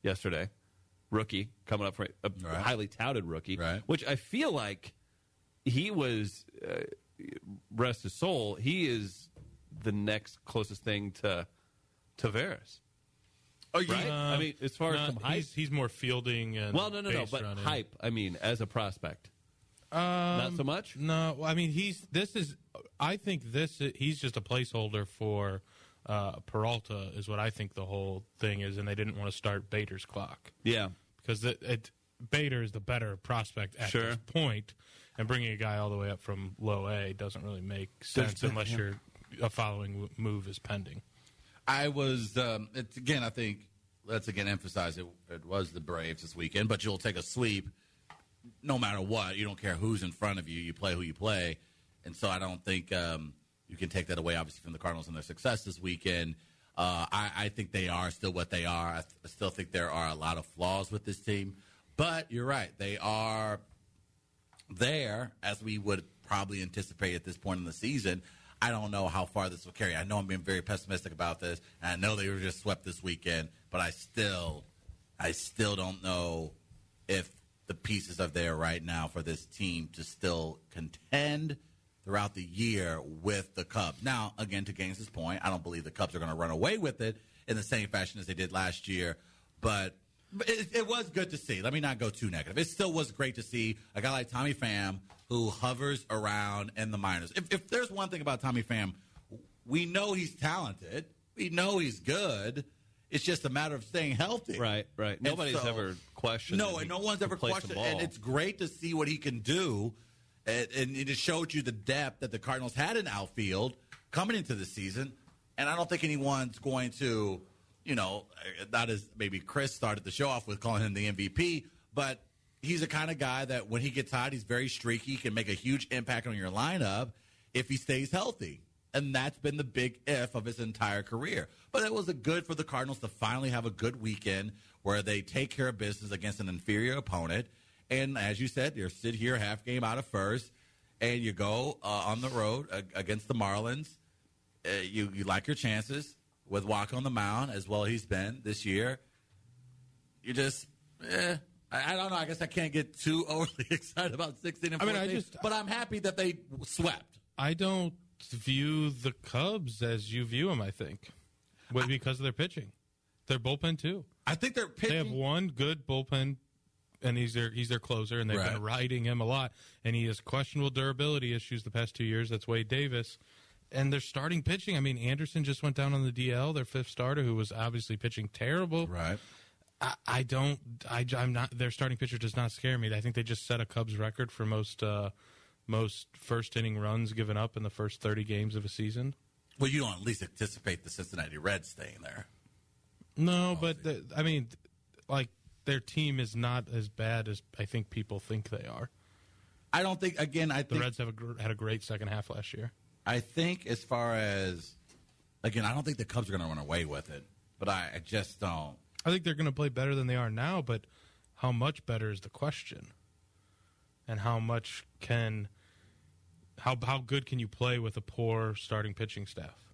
yesterday rookie coming up from a Right. highly touted rookie, Right. which I feel like he was, uh, rest his soul, he is the next closest thing to Taveras. Oh, you, Right? I mean, as far as no, some hype. he's, he's more fielding and Well, no, no, no, base but running. hype. I mean, as a prospect, Um, not so much. No, I mean he's this is. I think this is, he's just a placeholder for uh, Peralta is what I think the whole thing is, and they didn't want to start Bader's clock Yeah, because it, it Bader is the better prospect at Sure. this point, and bringing a guy all the way up from low A doesn't really make sense been- unless yeah. your a following move is pending. I was um, it's again. I think let's again emphasize it. It was the Braves this weekend, but you'll take a sweep no matter what. You don't care who's in front of you. You play who you play, and so I don't think um, you can take that away. Obviously, from the Cardinals and their success this weekend. Uh, I, I think they are still what they are. I, th- I still think there are a lot of flaws with this team, But you're right; they are there as we would probably anticipate at this point in the season. I don't know how far this will carry. I know I'm being very pessimistic about this, and I know they were just swept this weekend, but I still, I still don't know if the pieces are there right now for this team to still contend throughout the year with the Cubs. Now, again, to Gaines's point, I don't believe the Cubs are going to run away with it in the same fashion as they did last year, but. It, it was good to see. Let me not go too negative. It still was great to see a guy like Tommy Pham who hovers around in the minors. If, if there's one thing about Tommy Pham, we know he's talented. We know he's good. It's just a matter of staying healthy. Right, right. Nobody's so- ever questioned. No, and no one's ever can place the questioned. And it's great to see what he can do. And, and it just showed you the depth that the Cardinals had in outfield coming into the season. And I don't think anyone's going to, you know, not as maybe Chris started the show off with calling him the MVP, but he's the kind of guy that when he gets hot, he's very streaky, can make a huge impact on your lineup if he stays healthy. And that's been the big if of his entire career. But it was a good for the Cardinals to finally have a good weekend where they take care of business against an inferior opponent. And as you said, you're sit here half game out of first, and you go uh, on the road uh, against the Marlins. Uh, you you like your chances with Wacha on the mound as well he's been this year. You just, eh, I, I don't know. I guess I can't get too overly excited about 16 and I mean, I just- but I'm happy that they swept. I don't view the Cubs as you view them. I think, but because of their pitching, their bullpen too. I think they're pitching. They have one good bullpen, and he's their he's their closer, and they've Right. been riding him a lot. And he has questionable durability issues the past two years. That's Wade Davis. And they're starting pitching. I mean, Anderson just went down on the DL, their fifth starter, who was obviously pitching terrible. Right. I, I don't. I, am not. Their starting pitcher does not scare me. I think they just set a Cubs record for most uh, most first inning runs given up in the first 30 games of a season. Well, you don't at least anticipate the Cincinnati Reds staying there. No, but the, I mean, like their team is not as bad as I think people think they are. I don't think. Again, I think The think. Reds have a, had a great second half last year. I think as far as again, I don't think the Cubs are going to run away with it. But I, I just don't. I think they're going to play better than they are now, but how much better is the question? And how much can how how good can you play with a poor starting pitching staff?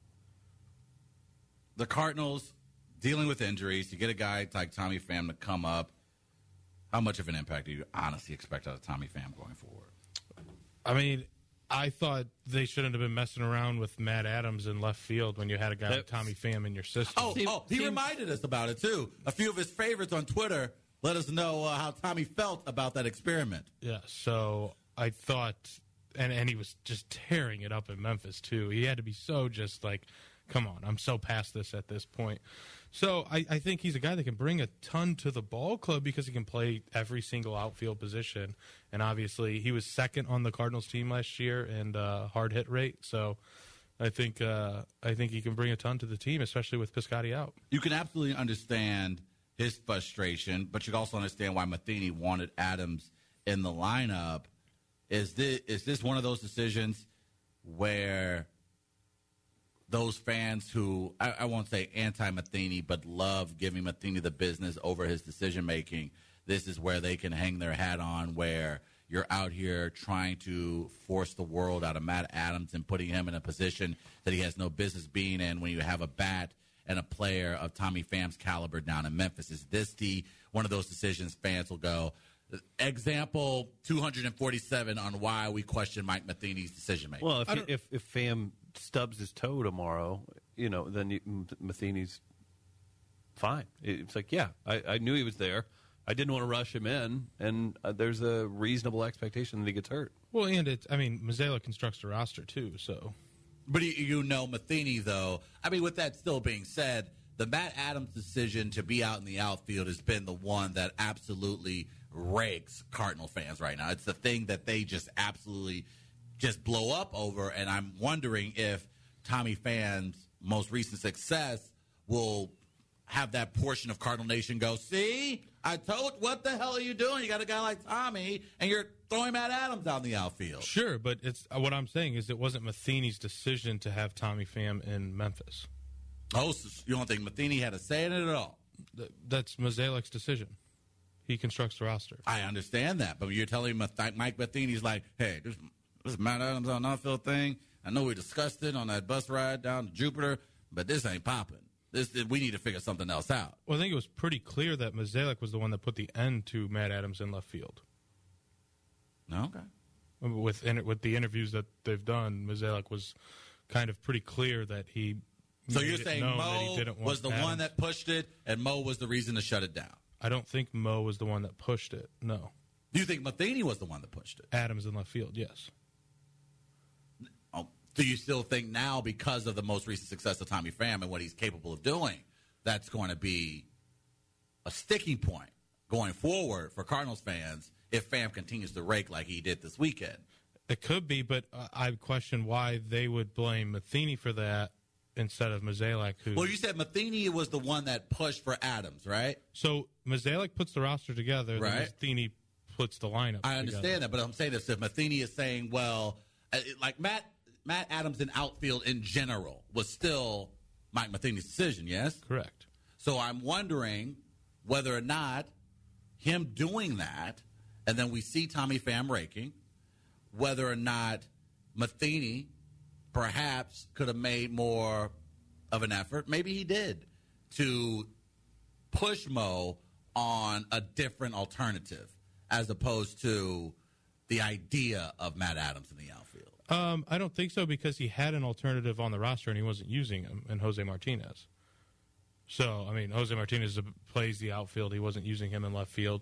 the Cardinals dealing with injuries. You get a guy like Tommy Pham to come up. How much of an impact do you honestly expect out of Tommy Pham going forward? I mean, I thought they shouldn't have been messing around with Matt Adams in left field when you had a guy like Tommy Pham in your system. Oh, oh, he reminded us about it too. A few of his favorites on Twitter let us know uh, how Tommy felt about that experiment. Yeah, so I thought, and and he was just tearing it up in Memphis too. He had to be so just like, come on, I'm so past this at this point. So I, I think he's a guy that can bring a ton to the ball club because he can play every single outfield position, and obviously he was second on the Cardinals team last year in uh, hard hit rate. So I think uh, I think he can bring a ton to the team, especially with Piscotti out. You can absolutely understand his frustration, but you can also understand why Matheny wanted Adams in the lineup. Is this is this one of those decisions where those fans who I, I won't say anti Matheny, but love giving Matheny the business over his decision making, this is where they can hang their hat on where you're out here trying to force the world out of Matt Adams and putting him in a position that he has no business being in when you have a bat and a player of Tommy Pham's caliber down in Memphis. Is this the one of those decisions fans will go? Example 247 on why we question Mike Matheny's decision making. Well, if he, if if Pham stubs his toe tomorrow, you know, then you, Matheny's fine. It's like, yeah, I, I knew he was there. I didn't want to rush him in, and uh, there's a reasonable expectation that he gets hurt. Well, and it's I mean Mozeliak constructs the roster too, so But you, you know Matheny, though. I mean, with that still being said, the Matt Adams decision to be out in the outfield has been the one that absolutely rakes Cardinal fans right now. It's the thing that they just absolutely just blow up over, and I'm wondering if Tommy Pham's most recent success will have that portion of Cardinal Nation go, see, I told, what the hell are you doing? You got a guy like Tommy, and you're throwing Matt Adams out in the outfield. Sure, but it's uh, what I'm saying is it wasn't Matheny's decision to have Tommy Pham in Memphis. Oh, so you don't think Matheny had a say in it at all? Th- That's Mozeliak's decision. He constructs the roster. I understand that, but you're telling me Mike Matheny's like, hey, this, this Matt Adams on outfield thing. I know we discussed it on that bus ride down to Jupiter, but this ain't popping. This we need to figure something else out. Well, I think it was pretty clear that Mozeliak was the one that put the end to Matt Adams in left field. Okay. With with the interviews that they've done, Mozeliak was kind of pretty clear that he. So made you're it saying known that he Mo didn't was the Adams. one that pushed it, and Mo was the reason to shut it down. I don't think Mo was the one that pushed it. No, Do you think Matheny was the one that pushed it? Adams in left field. Yes. Do you still think now, because of the most recent success of Tommy Pham and what he's capable of doing, that's going to be a sticking point going forward for Cardinals fans if Pham continues to rake like he did this weekend? It could be, but I question why they would blame Matheny for that instead of Mozeliak. Who? Well, you said Matheny was the one that pushed for Adams, right? so Mozeliak puts the roster together. Right. Matheny puts the lineup. I understand together. that, but I'm saying this: if Matheny is saying, well, uh, like Matt Matt Adams in outfield in general was still Mike Matheny's decision, yes. Correct. So I'm wondering whether or not him doing that, and then we see Tommy Pham raking, whether or not Matheny perhaps could have made more of an effort. Maybe he did to push Mo on a different alternative as opposed to the idea of Matt Adams in the outfield. Um, I don't think so because he had an alternative on the roster and he wasn't using him, and Jose Martinez. So I mean, Jose Martinez plays the outfield. He wasn't using him in left field.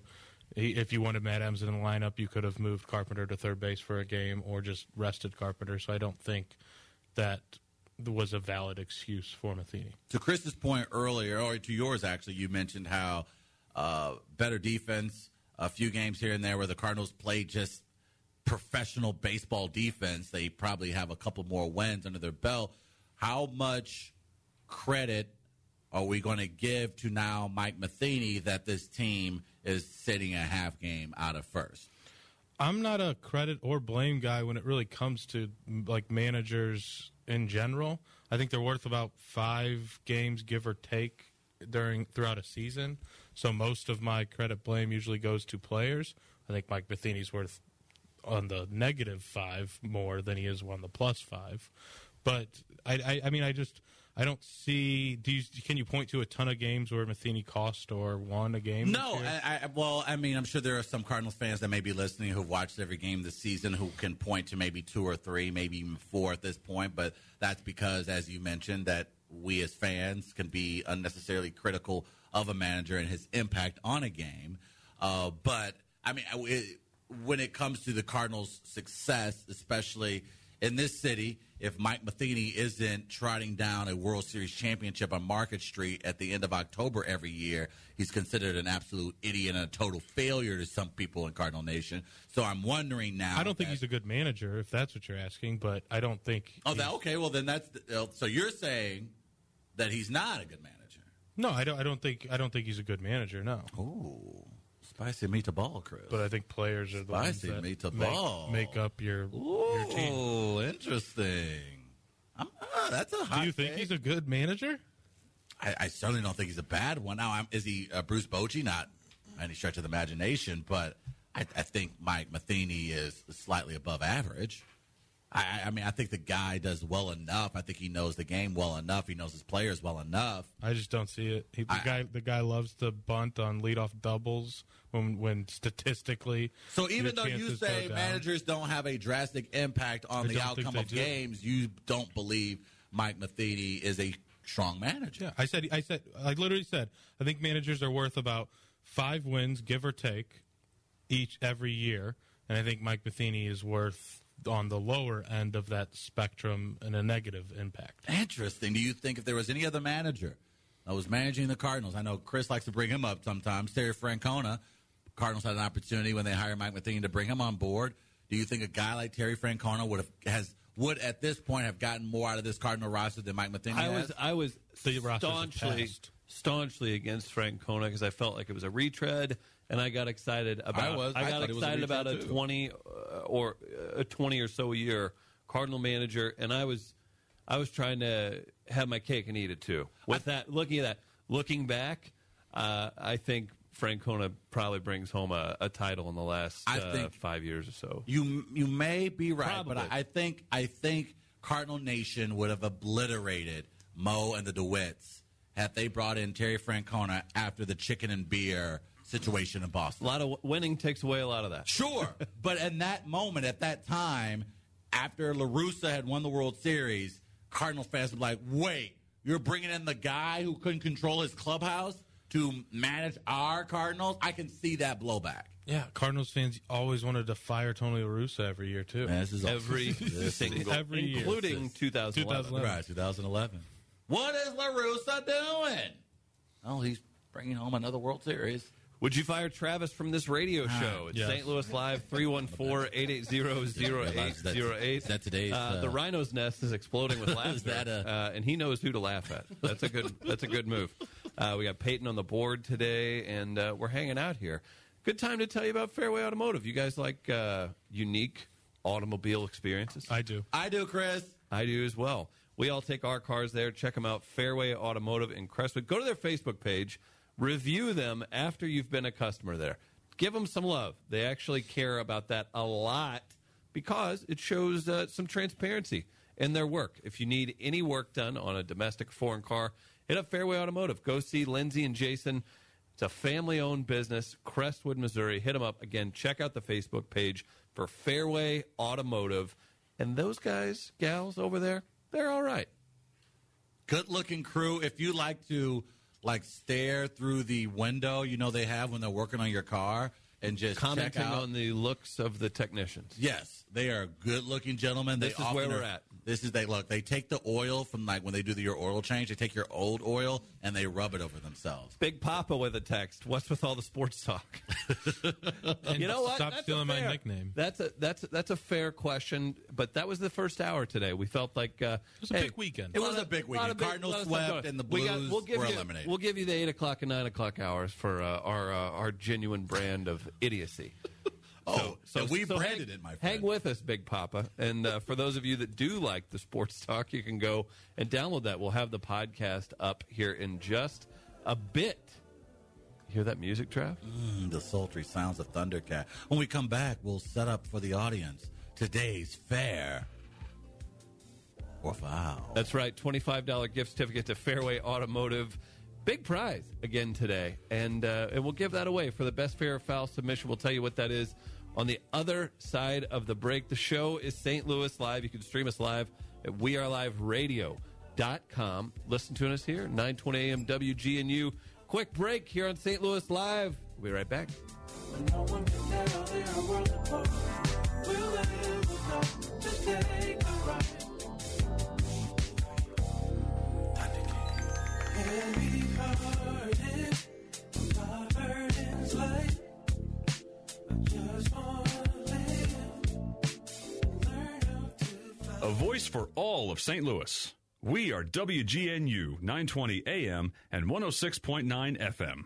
He, if you wanted Matt Adams in the lineup, you could have moved Carpenter to third base for a game or just rested Carpenter. So I don't think that was a valid excuse for Matheny. to Chris's point earlier, or to yours actually, you mentioned how uh, better defense, a few games here and there where the Cardinals played just professional baseball defense. They probably have a couple more wins under their belt. How much credit are we going to give to now Mike Matheny that this team is sitting a half game out of first? I'm not a credit or blame guy when it really comes to like managers in general. I think they're worth about five games, give or take, during throughout a season. So most of my credit blame usually goes to players. I think Mike Matheny's worth on the negative five more than he is on the plus five. But I, I, I mean, I just I don't see. Do you can you point to a ton of games where Matheny cost or won a game? No. I, I, well, I mean, I'm sure there are some Cardinals fans that may be listening who've watched every game this season who can point to maybe two or three, maybe even four at this point. But that's because, as you mentioned, that we as fans can be unnecessarily critical of a manager and his impact on a game. Uh, but I mean, it, when it comes to the Cardinals' success, especially in this city, if Mike Matheny isn't trotting down a World Series championship on Market Street at the end of October every year, he's considered an absolute idiot and a total failure to some people in Cardinal Nation. So I'm wondering now. I don't think that- he's a good manager, if that's what you're asking. But I don't think. Oh, that, okay. Well, then that's the, so you're saying that he's not a good manager. No, I don't. I don't think. I don't think he's a good manager. No, Ooh, spicy meatball, Chris. but I think players are the ones Spicy that meatball. make, make up your your team. Ooh, interesting. I'm, uh, that's a hot Do you think take. he's a good manager? I, I certainly don't think he's a bad one. Now, I'm, is he uh, Bruce Bochy? Not any stretch of the imagination, but I, I think Mike Matheny is slightly above average. I, I- mean, I think the guy does well enough. I think he knows the game well enough. He knows his players well enough. I just don't see it. He, the I- guy, the guy loves to bunt on leadoff doubles when when statistically. So even though you chances say down. managers don't have a drastic impact on I the don't think outcome they of do. games, you don't believe Mike Matheny is a strong manager. Yeah, I said. I said. I literally said. I think managers are worth about five wins, give or take, each every year, and I think Mike Matheny is worth on the lower end of that spectrum and a negative impact. Interesting. Do you think if there was any other manager that was managing the Cardinals, I know Chris likes to bring him up sometimes, Terry Francona, Cardinals had an opportunity when they hired Mike Matheny to bring him on board. Do you think a guy like Terry Francona would have has would at this point have gotten more out of this Cardinal roster than Mike Matheny I has? was I was The staunchly staunchly against Francona because I felt like it was a retread, and I got excited about. I, was. I got it was a excited about a too. twenty uh, or a twenty or so a year Cardinal manager, and I was I was trying to have my cake and eat it too. With that, looking at that, looking back, uh, I think Francona probably brings home a, a title in the last I uh, five years or so. You you may be right, but Probably. I, I think I think Cardinal Nation would have obliterated Mo and the DeWitts had they brought in Terry Francona after the chicken and beer situation in Boston. A lot of winning takes away a lot of that. Sure, but in that moment, at that time, after La Russa had won the World Series, Cardinal fans were like, "Wait, you're bringing in the guy who couldn't control his clubhouse to manage our Cardinals?" I can see that blowback. Yeah, Cardinals fans always wanted to fire Tony La Russa every year too. Man, this is Every single, is- Every year. including 2011. 2011. Right, 2011. What is La Russa doing? Oh, he's bringing home another World Series. Would you fire Travis from this radio show? It's yes. St. Louis Live 314-880-0808. Is that today's, Uh, uh, the rhino's nest is exploding with laughter. that a- uh, and he knows who to laugh at. That's a good that's a good move. Uh, we got Peyton on the board today and uh, we're hanging out here. Good time to tell you about Fairway Automotive. You guys like uh, unique automobile experiences? I do. I do, Chris. I do as well. We all take our cars there. Check them out, Fairway Automotive in Crestwood. Go to their Facebook page, review them after you've been a customer there. Give them some love. They actually care about that a lot because it shows uh, some transparency in their work. If you need any work done on a domestic foreign car, hit up Fairway Automotive. Go see Lindsay and Jason. It's a family owned business, Crestwood, Missouri. Hit them up. Again, check out the Facebook page for Fairway Automotive. And those guys, gals over there, they're all right. Good looking crew. If you like to like stare through the window, you know they have when they're working on your car and just check Commenting out. on the looks of the technicians. Yes, they are good looking gentlemen. This they is where we're are- at. This is they look. They take the oil from like when they do the, your oil change. They take your old oil and they rub it over themselves. Big Papa with a text. What's with all the sports talk? you know what? Stop That's a stealing my nickname. That's a that's that's a fair question, but that was the first hour today. We felt like uh, it was a big weekend. It was a big weekend. Cardinals swept and the Blues we'll give were you, eliminated. We'll give you the eight o'clock and nine o'clock hours for uh, our uh, our genuine brand of idiocy. Oh, so, we branded hang, it, my friend. Hang with us, Big Papa. And uh, for those of you that do like the sports talk, you can go and download that. We'll have the podcast up here in just a bit. You hear that music, Trav? Mm, the sultry sounds of Thundercat. When we come back, we'll set up for the audience today's fair or foul. That's right. $25 gift certificate to Fairway Automotive. Big prize again today. And, uh, and we'll give that away for the best fair or foul submission. We'll tell you what that is on the other side of the break. The show is St. Louis Live. You can stream us live at weareliveradio.com. Listen to us here, 920 a.m. WGNU. Quick break here on St. Louis Live. We'll be right back. No A voice for all of St. Louis. We are WGNU 920 AM and 106.9 FM.